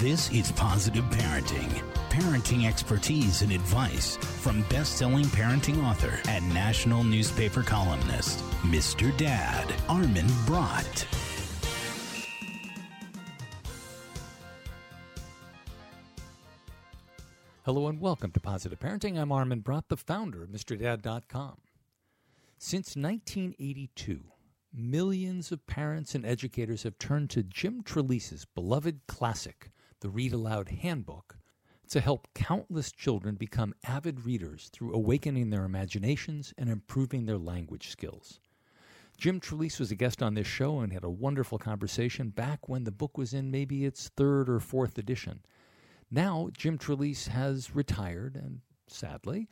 This is Positive Parenting. Parenting expertise and advice from best-selling parenting author and national newspaper columnist, Mr. Dad, Armin Brott. Hello and welcome to Positive Parenting. I'm Armin Brott, the founder of MrDad.com. Since 1982, millions of parents and educators have turned to Jim Trelease's beloved classic, the Read Aloud Handbook, to help countless children become avid readers through awakening their imaginations and improving their language skills. Jim Trelease was a guest on this show and had a wonderful conversation back when the book was in maybe its third or fourth edition. Now, Jim Trelease has retired, and sadly,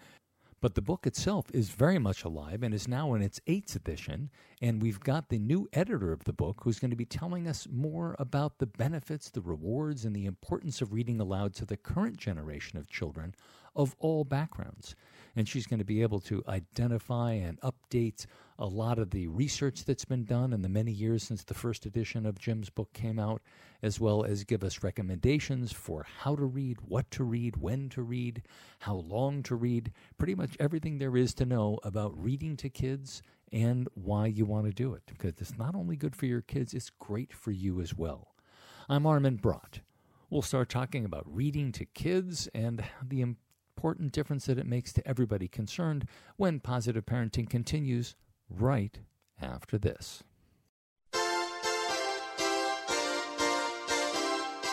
but the book itself is very much alive and is now in its eighth edition. And we've got the new editor of the book who's going to be telling us more about the benefits, the rewards, and the importance of reading aloud to the current generation of children of all backgrounds. And she's going to be able to identify and update a lot of the research that's been done in the many years since the first edition of Jim's book came out, as well as give us recommendations for how to read, what to read, when to read, how long to read, pretty much everything there is to know about reading to kids and why you want to do it. Because it's not only good for your kids, it's great for you as well. I'm Armin Brott. We'll start talking about reading to kids and the important difference that it makes to everybody concerned when positive parenting continues right after this.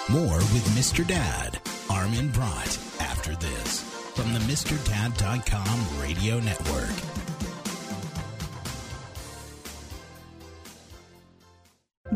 More with Mr. Dad, Armin Brott, after this from the MrDad.com radio network.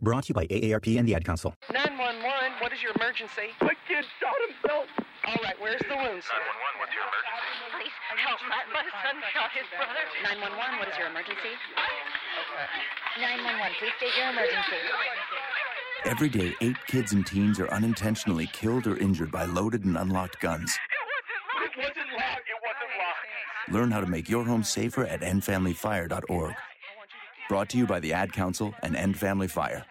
Brought to you by AARP and the Ad Council. 911, what is your emergency? My kid shot himself. All right, where's the wound, sir? 911, what's your emergency? Please help. My, my son shot his brother. 911, what is your emergency? 911, please state your emergency. Every day, eight kids and teens are unintentionally killed or injured by loaded and unlocked guns. It wasn't locked. It wasn't locked. Learn how to make your home safer at endfamilyfire.org. Brought to you by the Ad Council and End Family Fire.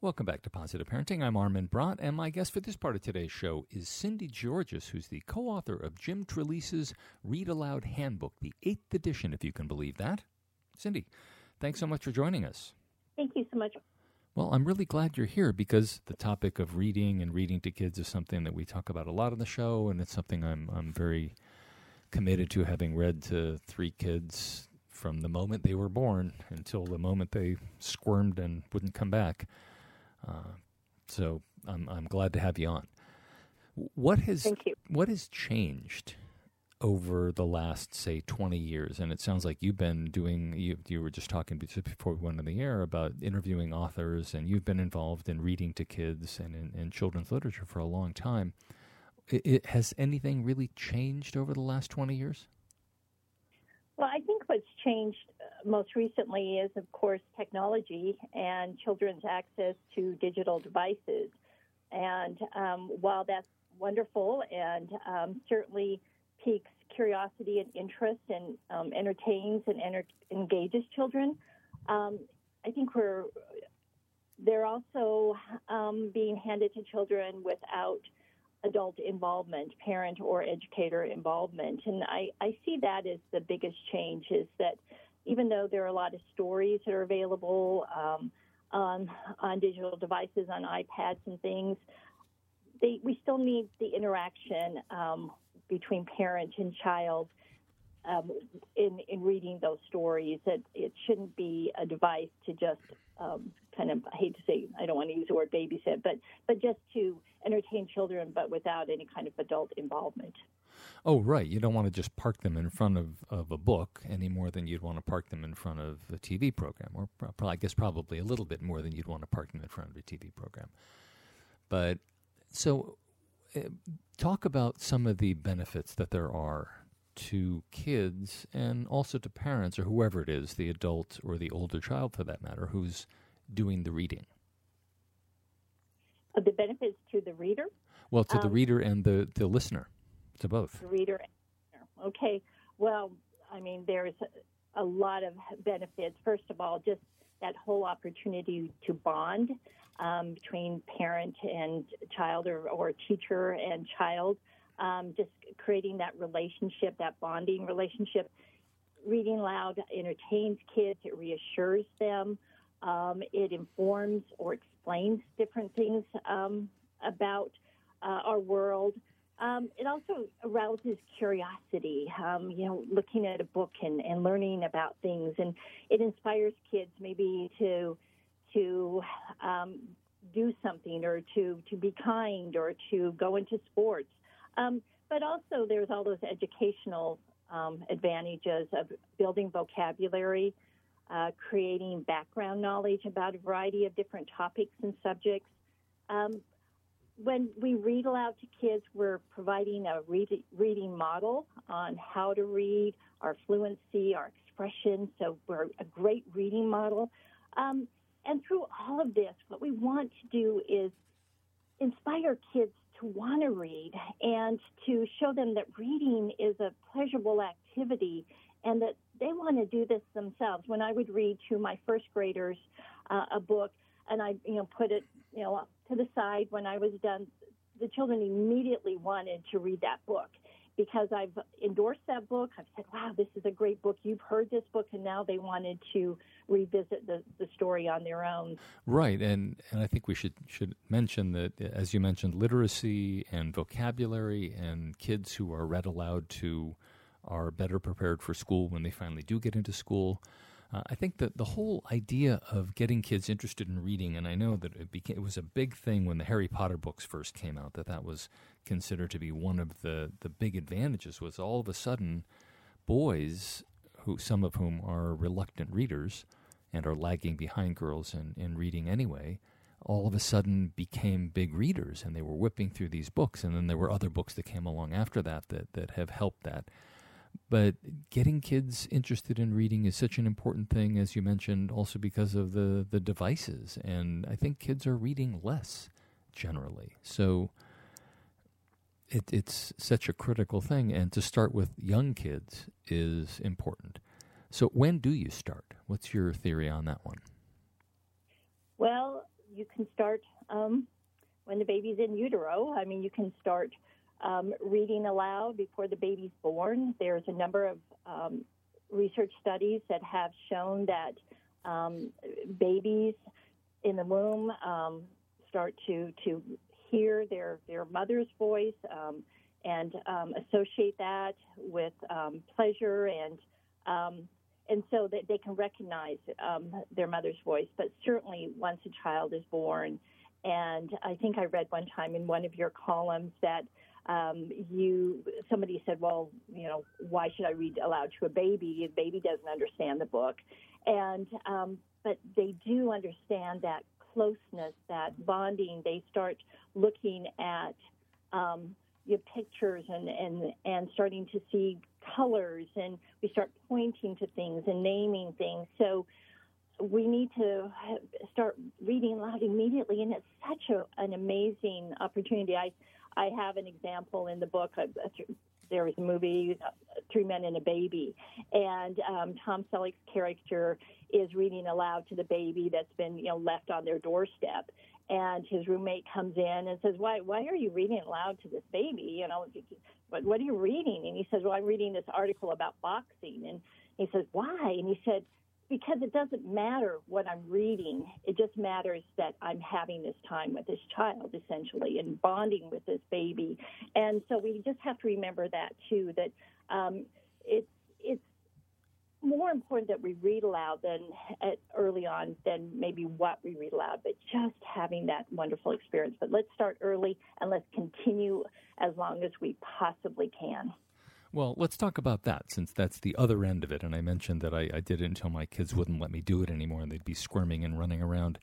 Welcome back to Positive Parenting. I'm Armin Brott, and my guest for this part of today's show is Cindy Giorgis, who's the co author of Jim Trelease's Read Aloud Handbook, the eighth edition, if you can believe that. Cindy, thanks so much for joining us. Thank you so much. Well, I'm really glad you're here because the topic of reading and reading to kids is something that we talk about a lot on the show, and it's something I'm, I'm very committed to having read to three kids from the moment they were born until the moment they squirmed and wouldn't come back. Uh, so I'm I'm glad to have you on. What has Thank you. what has changed over the last say 20 years? And it sounds like you've been doing you you were just talking before we went on the air about interviewing authors, and you've been involved in reading to kids and in, in children's literature for a long time. It, it, has anything really changed over the last 20 years? Well, I think what's changed uh, most recently is, of course, technology and children's access to digital devices. And um, while that's wonderful and um, certainly piques curiosity and interest and um, entertains and enter- engages children, um, I think we're they're also um, being handed to children without adult involvement, parent or educator involvement. And I, I see that as the biggest change is that even though there are a lot of stories that are available um, on, on digital devices, on iPads and things, they, we still need the interaction um, between parent and child um, in, in reading those stories. That it shouldn't be a device to just um, kind of I hate to say I don't want to use the word babysit, but but just to entertain children, but without any kind of adult involvement. Oh, right. You don't want to just park them in front of, of a book any more than you'd want to park them in front of a TV program, or pro- I guess probably a little bit more than you'd want to park them in front of a TV program. But so uh, talk about some of the benefits that there are to kids and also to parents or whoever it is, the adult or the older child for that matter, who's doing the reading. The benefits to the reader? Well, to um, the reader and the, the listener, to both. The reader. Okay. Well, I mean, there's a lot of benefits. First of all, just that whole opportunity to bond um, between parent and child or, or teacher and child, um, just creating that relationship, that bonding relationship. Reading loud entertains kids, it reassures them, um, it informs or explains different things um, about uh, our world. Um, it also arouses curiosity, um, you know, looking at a book and, and learning about things, and it inspires kids maybe to to um, do something or to to be kind or to go into sports. Um, but also, there's all those educational um, advantages of building vocabulary, uh, creating background knowledge about a variety of different topics and subjects. Um, when we read aloud to kids, we're providing a read, reading model on how to read, our fluency, our expression. So we're a great reading model. Um, and through all of this, what we want to do is inspire kids to want to read and to show them that reading is a pleasurable activity and that they want to do this themselves. When I would read to my first graders uh, a book and I, you know, put it, you know, to the side when I was done, the children immediately wanted to read that book because I've endorsed that book. I've said, wow, this is a great book. You've heard this book, and now they wanted to revisit the, the story on their own. Right, and, and I think we should, should mention that, as you mentioned, literacy and vocabulary and kids who are read aloud to are better prepared for school when they finally do get into school. Uh, I think that the whole idea of getting kids interested in reading, and I know that it, became, it was a big thing when the Harry Potter books first came out, that that was considered to be one of the, the big advantages, was all of a sudden boys, who some of whom are reluctant readers and are lagging behind girls in, in reading anyway, all of a sudden became big readers and they were whipping through these books. And then there were other books that came along after that that, that have helped that. But getting kids interested in reading is such an important thing, as you mentioned, also because of the, the devices. And I think kids are reading less generally. So it, it's such a critical thing. And to start with young kids is important. So when do you start? What's your theory on that one? Well, you can start um, when the baby's in utero. I mean, you can start um, reading aloud before the baby's born. There's a number of um, research studies that have shown that um, babies in the womb um, start to, to hear their, their mother's voice um, and um, associate that with pleasure and and so that they can recognize their mother's voice. But certainly, once a child is born, and I think I read one time in one of your columns that um, you somebody said, well, you know, why should I read aloud to a baby? A baby doesn't understand the book, and um, but they do understand that closeness, that bonding. They start looking at um, your pictures and, and and starting to see colors, and we start pointing to things and naming things. So we need to start reading aloud immediately, and it's such a, an amazing opportunity. I I have an example in the book. There was a movie, Three Men and a Baby, and um, Tom Selleck's character is reading aloud to the baby that's been, you know, left on their doorstep. And his roommate comes in and says, "Why? Why are you reading aloud to this baby? You know, what? What are you reading?" And he says, "Well, I'm reading this article about boxing." And he says, "Why?" And he said, because it doesn't matter what I'm reading. It just matters that I'm having this time with this child, essentially, and bonding with this baby. And so we just have to remember that too. That um, it's it's more important that we read aloud than at, early on than maybe what we read aloud, but just having that wonderful experience. But let's start early and let's continue as long as we possibly can. Well, let's talk about that since that's the other end of it. And I mentioned that I, I did it until my kids wouldn't let me do it anymore and they'd be squirming and running around.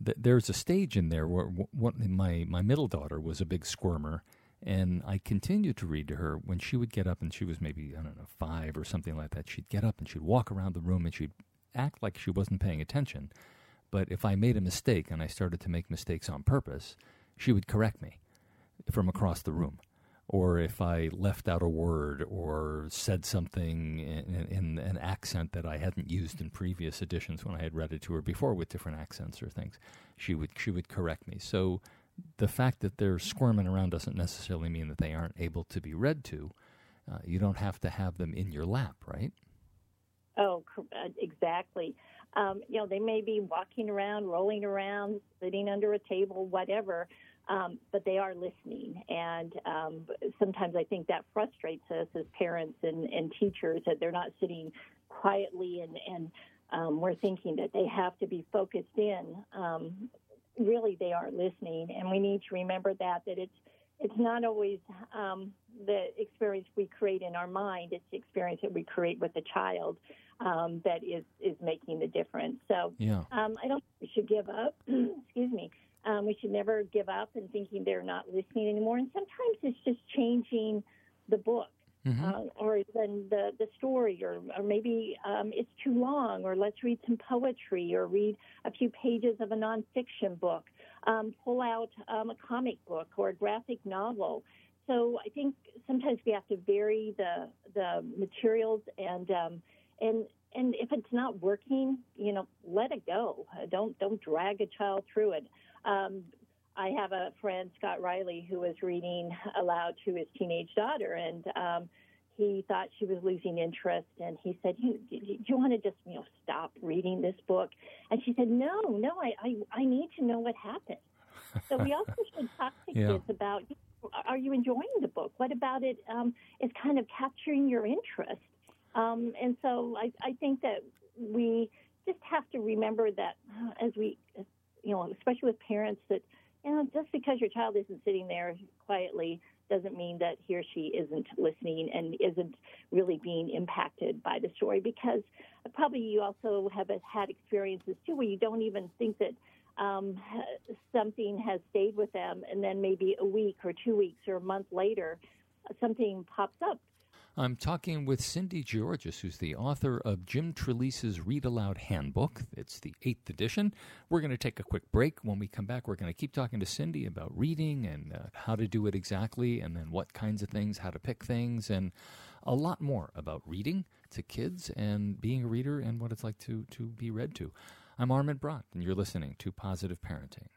There's a stage in there where what, my, my middle daughter was a big squirmer And I continued to read to her when she would get up and she was maybe, I don't know, five or something like that. She'd get up and she'd walk around the room and she'd act like she wasn't paying attention. But if I made a mistake and I started to make mistakes on purpose, she would correct me from across the room. Or if I left out a word or said something in, in, an accent that I hadn't used in previous editions when I had read it to her before with different accents or things, she would she would correct me. So the fact that they're squirming around doesn't necessarily mean that they aren't able to be read to. Uh, you don't have to have them in your lap, right? Oh, uh, exactly. Um, you know, they may be walking around, rolling around, sitting under a table, whatever, um, but they are listening. And um, sometimes I think that frustrates us as parents and, and teachers that they're not sitting quietly and, and um, we're thinking that they have to be focused in. Um, really, they are listening, and we need to remember that that it's it's not always um, the experience we create in our mind; it's the experience that we create with the child um, that is is making the difference. So, yeah. um, I don't think we should give up. Excuse me. We should never give up and thinking they're not listening anymore. And sometimes it's just changing the book mm-hmm. uh, or then the, the story, or, or maybe um, it's too long, or let's read some poetry, or read a few pages of a nonfiction book, um, pull out um, a comic book or a graphic novel. So I think sometimes we have to vary the the materials and um, and and if it's not working, you know, let it go. Don't don't drag a child through it. Um, I have a friend, Scott Riley, who was reading aloud to his teenage daughter, and um, he thought she was losing interest. And he said, "You, do you want to just, you know, stop reading this book?" And she said, "No, no, I, I, I need to know what happened." so we also should talk to yeah. kids about: Are you enjoying the book? What about it um, is kind of capturing your interest? Um, and so I, I think that we just have to remember that uh, as we, you know, especially with parents that you know, just because your child isn't sitting there quietly doesn't mean that he or she isn't listening and isn't really being impacted by the story because probably you also have had experiences too where you don't even think that um, something has stayed with them and then maybe a week or two weeks or a month later something pops up I'm talking with Cindy Giorgis, who's the author of Jim Trelease's Read Aloud Handbook. It's the eighth edition. We're going to take a quick break. When we come back, we're going to keep talking to Cindy about reading and uh, how to do it exactly, and then what kinds of things, how to pick things, and a lot more about reading to kids and being a reader and what it's like to, to be read to. I'm Armin Brott, and you're listening to Positive Parenting.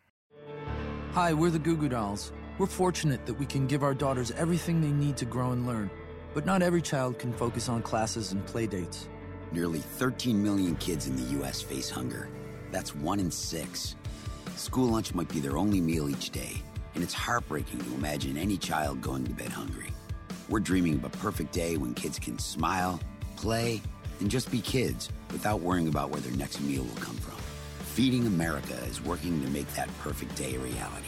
Hi, we're the Goo Goo Dolls. We're fortunate that we can give our daughters everything they need to grow and learn. But not every child can focus on classes and play dates. Nearly 13 million kids in the U.S. face hunger. That's one in six. School lunch might be their only meal each day, and it's heartbreaking to imagine any child going to bed hungry. We're dreaming of a perfect day when kids can smile, play, and just be kids without worrying about where their next meal will come from. Feeding America is working to make that perfect day a reality.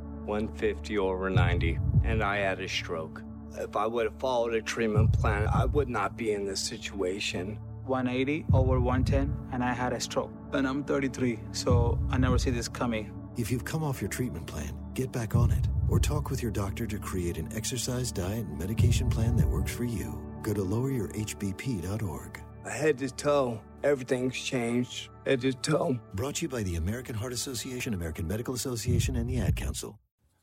150 over 90, and I had a stroke. If I would have followed a treatment plan, I would not be in this situation. 180 over 110, and I had a stroke. And I'm 33, so I never see this coming. If you've come off your treatment plan, get back on it or talk with your doctor to create an exercise, diet, and medication plan that works for you. Go to loweryourhbp.org. Head to toe, everything's changed. Head to toe. Brought to you by the American Heart Association, American Medical Association, and the Ad Council.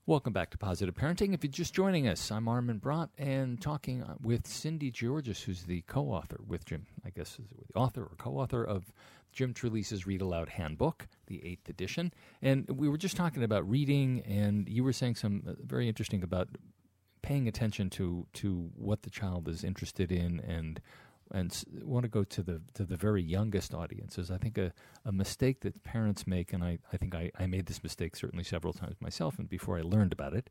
Welcome back to Positive Parenting. If you're just joining us, I'm Armin Brott and talking with Cindy Giorgis, who's the co author with Jim, I guess, is the author or co author of Jim Trelease's Read Aloud Handbook, the eighth edition. And we were just talking about reading, and you were saying some uh, very interesting about paying attention to, to what the child is interested in and and want to go to the to the very youngest audiences. I think a, a mistake that parents make, and I, I think I, I made this mistake certainly several times myself, and before I learned about it,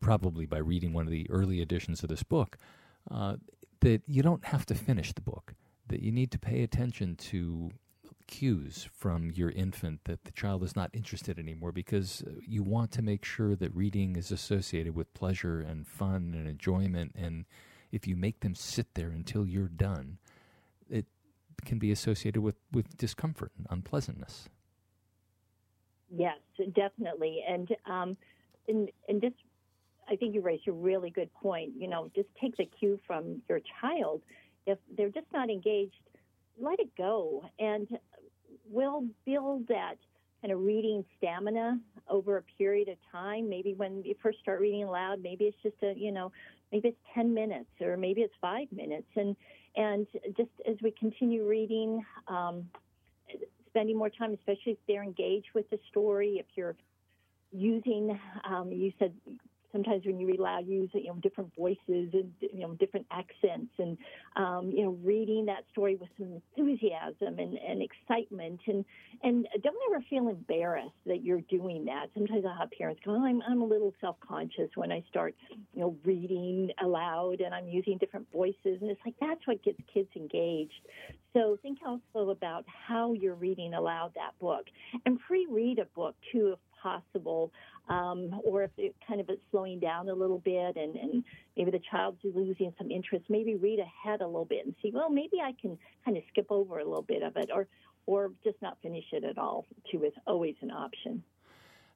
probably by reading one of the early editions of this book, uh, that you don't have to finish the book. That you need to pay attention to cues from your infant that the child is not interested anymore because uh, you want to make sure that reading is associated with pleasure and fun and enjoyment and if you make them sit there until you're done, it can be associated with, with discomfort and unpleasantness. Yes, definitely. And, um, and, and just, I think you raised a really good point. You know, just take the cue from your child. If they're just not engaged, let it go. And we'll build that kind of reading stamina over a period of time. Maybe when you first start reading aloud, maybe it's just a, you know, maybe it's 10 minutes or maybe it's five minutes. And, and just as we continue reading, um, spending more time, especially if they're engaged with the story, if you're using, um, you said sometimes when you read aloud, you use you know different voices and you know different accents, and um, you know reading that story with some enthusiasm and, and excitement, and and don't ever feel embarrassed that you're doing that. Sometimes I have parents go, oh, I'm I'm a little self conscious when I start you know reading aloud and I'm using different voices, and it's like that's what gets kids engaged. So think also about how you're reading aloud that book, and pre-read a book too if possible um, or if it kind of is slowing down a little bit and, and maybe the child's losing some interest, maybe read ahead a little bit and see, well, maybe I can kind of skip over a little bit of it or, or just not finish it at all, too, is always an option.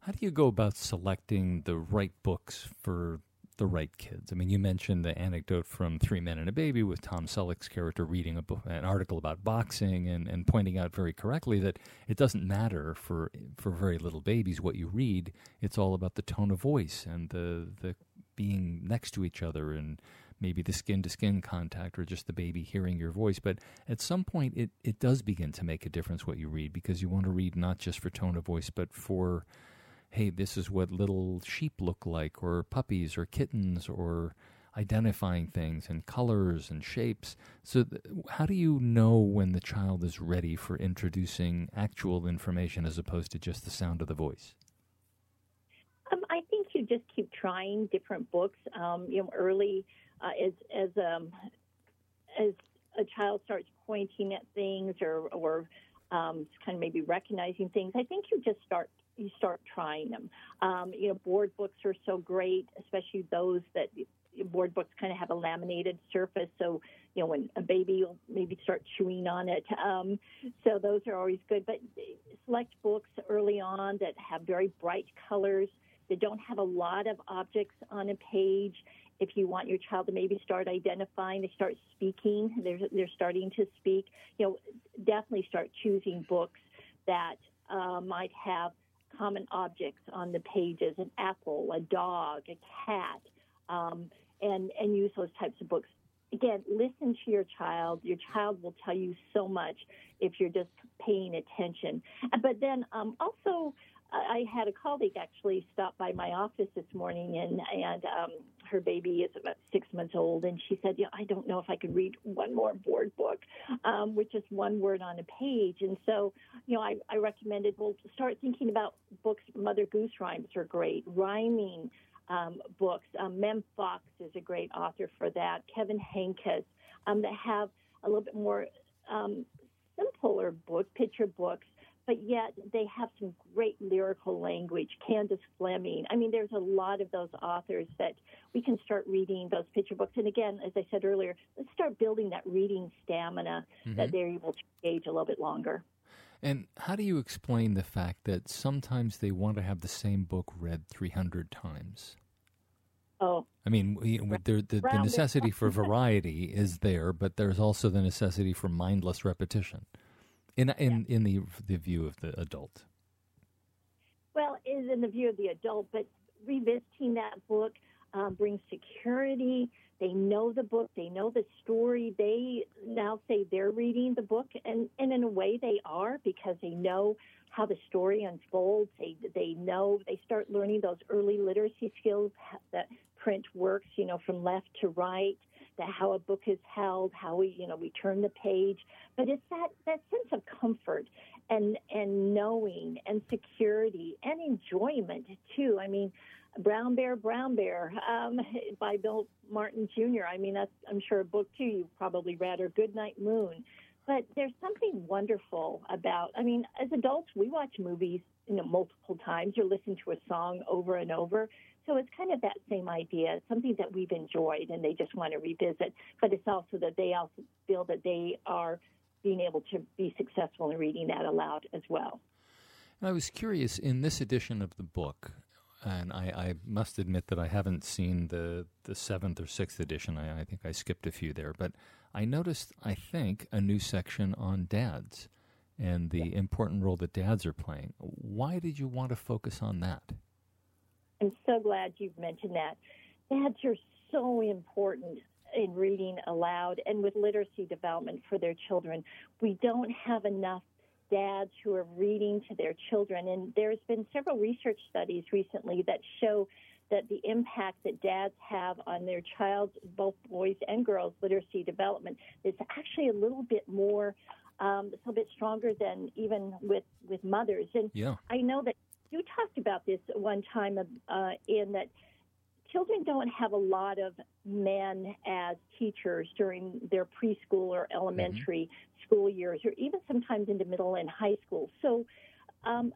How do you go about selecting the right books for the right kids. I mean, you mentioned the anecdote from Three Men and a Baby with Tom Selleck's character reading an article about boxing and, and pointing out very correctly that it doesn't matter for for very little babies what you read. It's all about the tone of voice and the the being next to each other and maybe the skin to skin contact or just the baby hearing your voice. But at some point, it, it does begin to make a difference what you read because you want to read not just for tone of voice, but for hey, this is what little sheep look like, or puppies, or kittens, or identifying things and colors and shapes. So, th- how do you know when the child is ready for introducing actual information as opposed to just the sound of the voice? Um, I think you just keep trying different books. Um, you know, early uh, as as um, as a child starts pointing at things or or um, kind of maybe recognizing things. I think you just start you start trying them. Um, you know, board books are so great, especially those that board books kind of have a laminated surface. So, you know, when a baby will maybe start chewing on it. Um, so those are always good. But select books early on that have very bright colors, that don't have a lot of objects on a page. If you want your child to maybe start identifying, they start speaking, they're, they're starting to speak, you know, definitely start choosing books that uh, might have common objects on the pages an apple, a dog, a cat, um, and, and use those types of books. Again, listen to your child. Your child will tell you so much if you're just paying attention. But then um, also, I had a colleague actually stop by my office this morning, and and um, her baby is about six months old, and she said, "Yeah, I don't know if I could read one more board book, um, with just one word on a page." And so, you know, I, I recommended, well, start thinking about books. Mother Goose rhymes are great, rhyming um, books. Um, Mem Fox is a great author for that. Kevin Henkes um, that have a little bit more um, simpler book, picture books but yet they have some great lyrical language. Candace Fleming. I mean, there's a lot of those authors that we can start reading those picture books. And again, as I said earlier, let's start building that reading stamina mm-hmm. that they're able to engage a little bit longer. And how do you explain the fact that sometimes they want to have the same book read 300 times? Oh. I mean, you know, the, the, the necessity for variety is there, but there's also the necessity for mindless repetition in in in the the view of the adult. Well, is in the view of the adult, but revisiting that book um, brings security. They know the book, they know the story. They now say they're reading the book, and, and in a way they are because they know how the story unfolds. They they know they start learning those early literacy skills that print works, you know, from left to right, that how a book is held, how we you know we turn the page. But it's that that sense of comfort and and knowing and security and enjoyment too. I mean, Brown Bear, Brown Bear um, by Bill Martin Jr. I mean, that's I'm sure a book too you've probably read, or Goodnight Moon. But there's something wonderful about. I mean, as adults, we watch movies you know multiple times or listen to a song over and over. So it's kind of that same idea. It's something that we've enjoyed, and they just want to revisit. But it's also that they also feel that they are being able to be successful in reading that aloud as well. And I was curious in this edition of the book, and I, I, must admit that I haven't seen the, the seventh or sixth edition. I, I, think I skipped a few there, but I noticed, I think, a new section on dads and the important role that dads are playing. Why did you want to focus on that? I'm so glad you've mentioned that. Dads are so important in reading aloud and with literacy development for their children. We don't have enough dads who are reading to their children. And there's been several research studies recently that show that the impact that dads have on their child's, both boys and girls, literacy development is actually a little bit more, um, it's a little bit stronger than even with, with mothers. And yeah. I know that you talked about this one time uh, in that children don't have a lot of men as teachers during their preschool or elementary mm-hmm. school years, or even sometimes into middle and high school. So, um,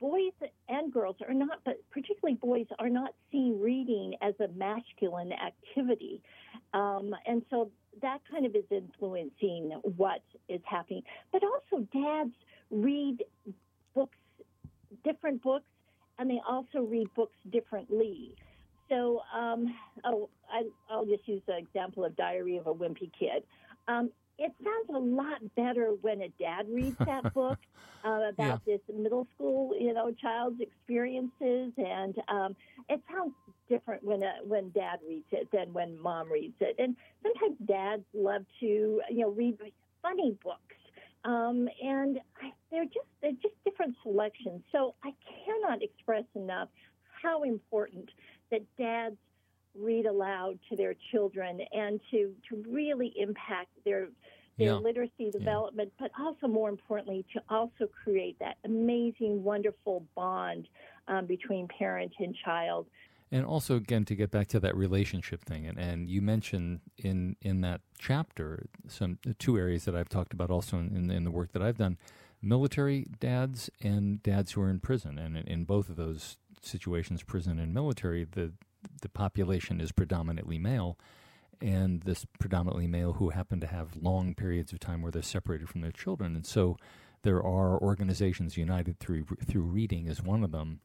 boys and girls are not, but particularly boys are not seen reading as a masculine activity, um, and so that kind of is influencing what is happening. But also, dads read different books, and they also read books differently. So, um, oh, I, will just use the example of Diary of a Wimpy Kid. Um, it sounds a lot better when a dad reads that book uh, about yeah. this middle school, you know, child's experiences, and um, it sounds different when a, when dad reads it than when mom reads it. And sometimes dads love to, you know, read funny books. Um, and I, they're just they're just different selections. So I cannot express enough how important that dads read aloud to their children and to, to really impact their their yeah. literacy development, yeah. but also more importantly to also create that amazing, wonderful bond um, between parent and child. And also, again, to get back to that relationship thing, and, and you mentioned in in that chapter some two areas that I've talked about also in, in, in the work that I've done: military dads and dads who are in prison. And in, both of those situations, prison and military, the the population is predominantly male, and this predominantly male who happen to have long periods of time where they're separated from their children, and so there are organizations united through through reading is one of them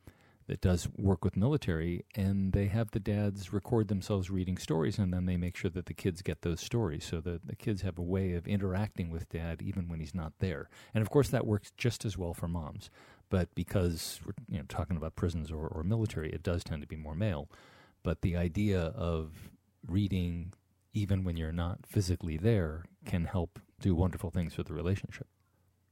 that does work with military, and they have the dads record themselves reading stories, and then they make sure that the kids get those stories, so that the kids have a way of interacting with dad even when he's not there. And of course, that works just as well for moms. But because we're you know talking about prisons or, or military, it does tend to be more male. But the idea of reading even when you're not physically there can help do wonderful things for the relationship.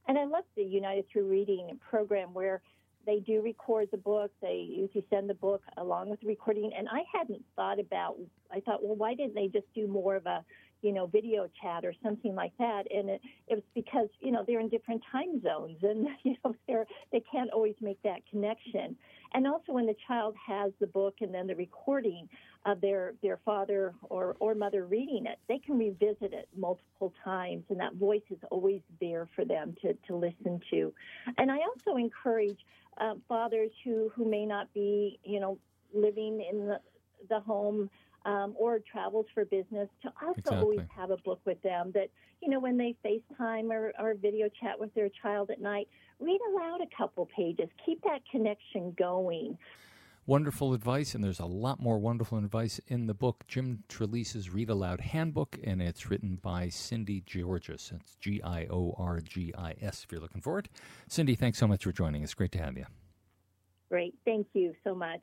And I love the United Through Reading program where they do record the book. They usually send the book along with the recording. And I hadn't thought about. I thought, well, why didn't they just do more of a, you know, video chat or something like that? And it, it was because you know they're in different time zones, and you know they're they can't always make that connection. And also when the child has the book and then the recording of their their father or or mother reading it, they can revisit it multiple times, and that voice is always there for them to to listen to. And I also encourage uh, fathers who who may not be you know living in the the home um, or travels for business to also exactly. always have a book with them that you know when they FaceTime or, or video chat with their child at night, read aloud a couple pages, keep that connection going. Wonderful advice, and there's a lot more wonderful advice in the book, Jim Trelease's Read Aloud Handbook, and it's written by Cindy Giorgis. It's G I O R G I S if you're looking for it. Cindy, thanks so much for joining us. Great to have you. Great. Thank you so much.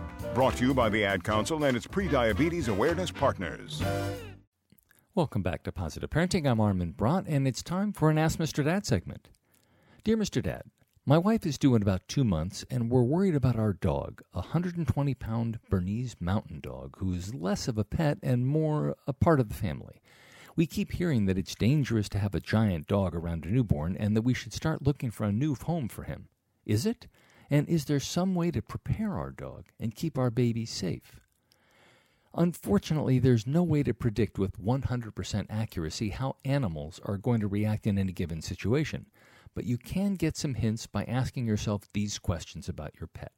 Brought to you by the Ad Council and its prediabetes awareness partners. Welcome back to Positive Parenting. I'm Armin Brott, and it's time for an Ask Mr. Dad segment. Dear Mr. Dad, my wife is due in about two months, and we're worried about our dog, a 120 pound Bernese mountain dog, who's less of a pet and more a part of the family. We keep hearing that it's dangerous to have a giant dog around a newborn and that we should start looking for a new home for him. Is it? And is there some way to prepare our dog and keep our baby safe? Unfortunately, there's no way to predict with 100% accuracy how animals are going to react in any given situation, but you can get some hints by asking yourself these questions about your pet.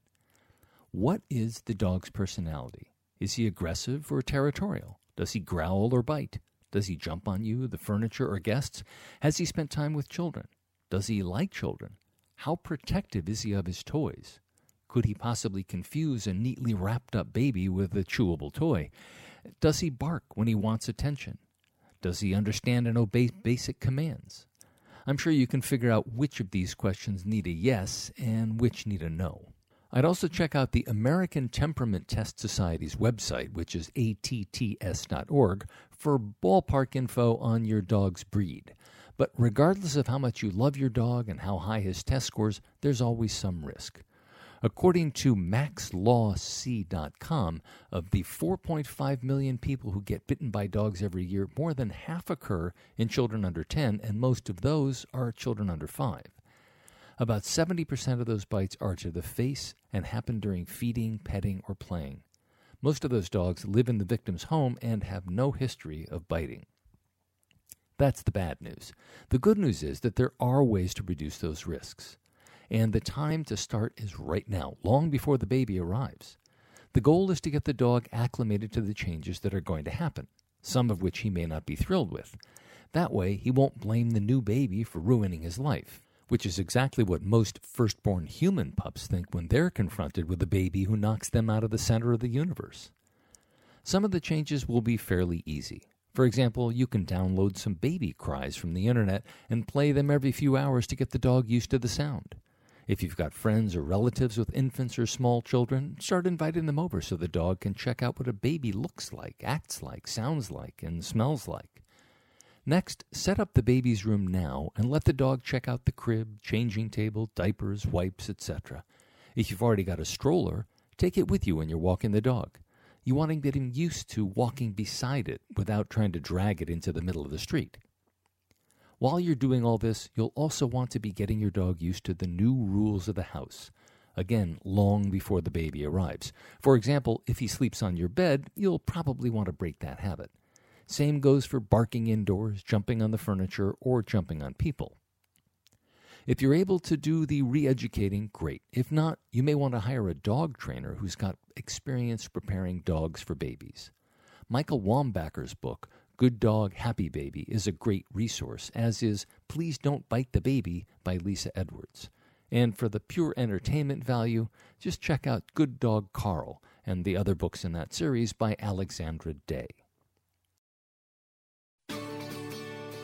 What is the dog's personality? Is he aggressive or territorial? Does he growl or bite? Does he jump on you, the furniture, or guests? Has he spent time with children? Does he like children? How protective is he of his toys? Could he possibly confuse a neatly wrapped up baby with a chewable toy? Does he bark when he wants attention? Does he understand and obey basic commands? I'm sure you can figure out which of these questions need a yes and which need a no. I'd also check out the American Temperament Test Society's website, which is atts.org, for ballpark info on your dog's breed. But regardless of how much you love your dog and how high his test scores, there's always some risk. According to maxlawc.com, of the 4.5 million people who get bitten by dogs every year, more than half occur in children under 10, and most of those are children under 5. About 70% of those bites are to the face and happen during feeding, petting, or playing. Most of those dogs live in the victim's home and have no history of biting. That's the bad news. The good news is that there are ways to reduce those risks. And the time to start is right now, long before the baby arrives. The goal is to get the dog acclimated to the changes that are going to happen, some of which he may not be thrilled with. That way, he won't blame the new baby for ruining his life, which is exactly what most firstborn human pups think when they're confronted with a baby who knocks them out of the center of the universe. Some of the changes will be fairly easy. For example, you can download some baby cries from the internet and play them every few hours to get the dog used to the sound. If you've got friends or relatives with infants or small children, start inviting them over so the dog can check out what a baby looks like, acts like, sounds like, and smells like. Next, set up the baby's room now and let the dog check out the crib, changing table, diapers, wipes, etc. If you've already got a stroller, take it with you when you're walking the dog. You want to get him used to walking beside it without trying to drag it into the middle of the street. While you're doing all this, you'll also want to be getting your dog used to the new rules of the house. Again, long before the baby arrives. For example, if he sleeps on your bed, you'll probably want to break that habit. Same goes for barking indoors, jumping on the furniture, or jumping on people. If you're able to do the re educating, great. If not, you may want to hire a dog trainer who's got experience preparing dogs for babies. Michael Wombacher's book, Good Dog, Happy Baby, is a great resource, as is Please Don't Bite the Baby by Lisa Edwards. And for the pure entertainment value, just check out Good Dog Carl and the other books in that series by Alexandra Day.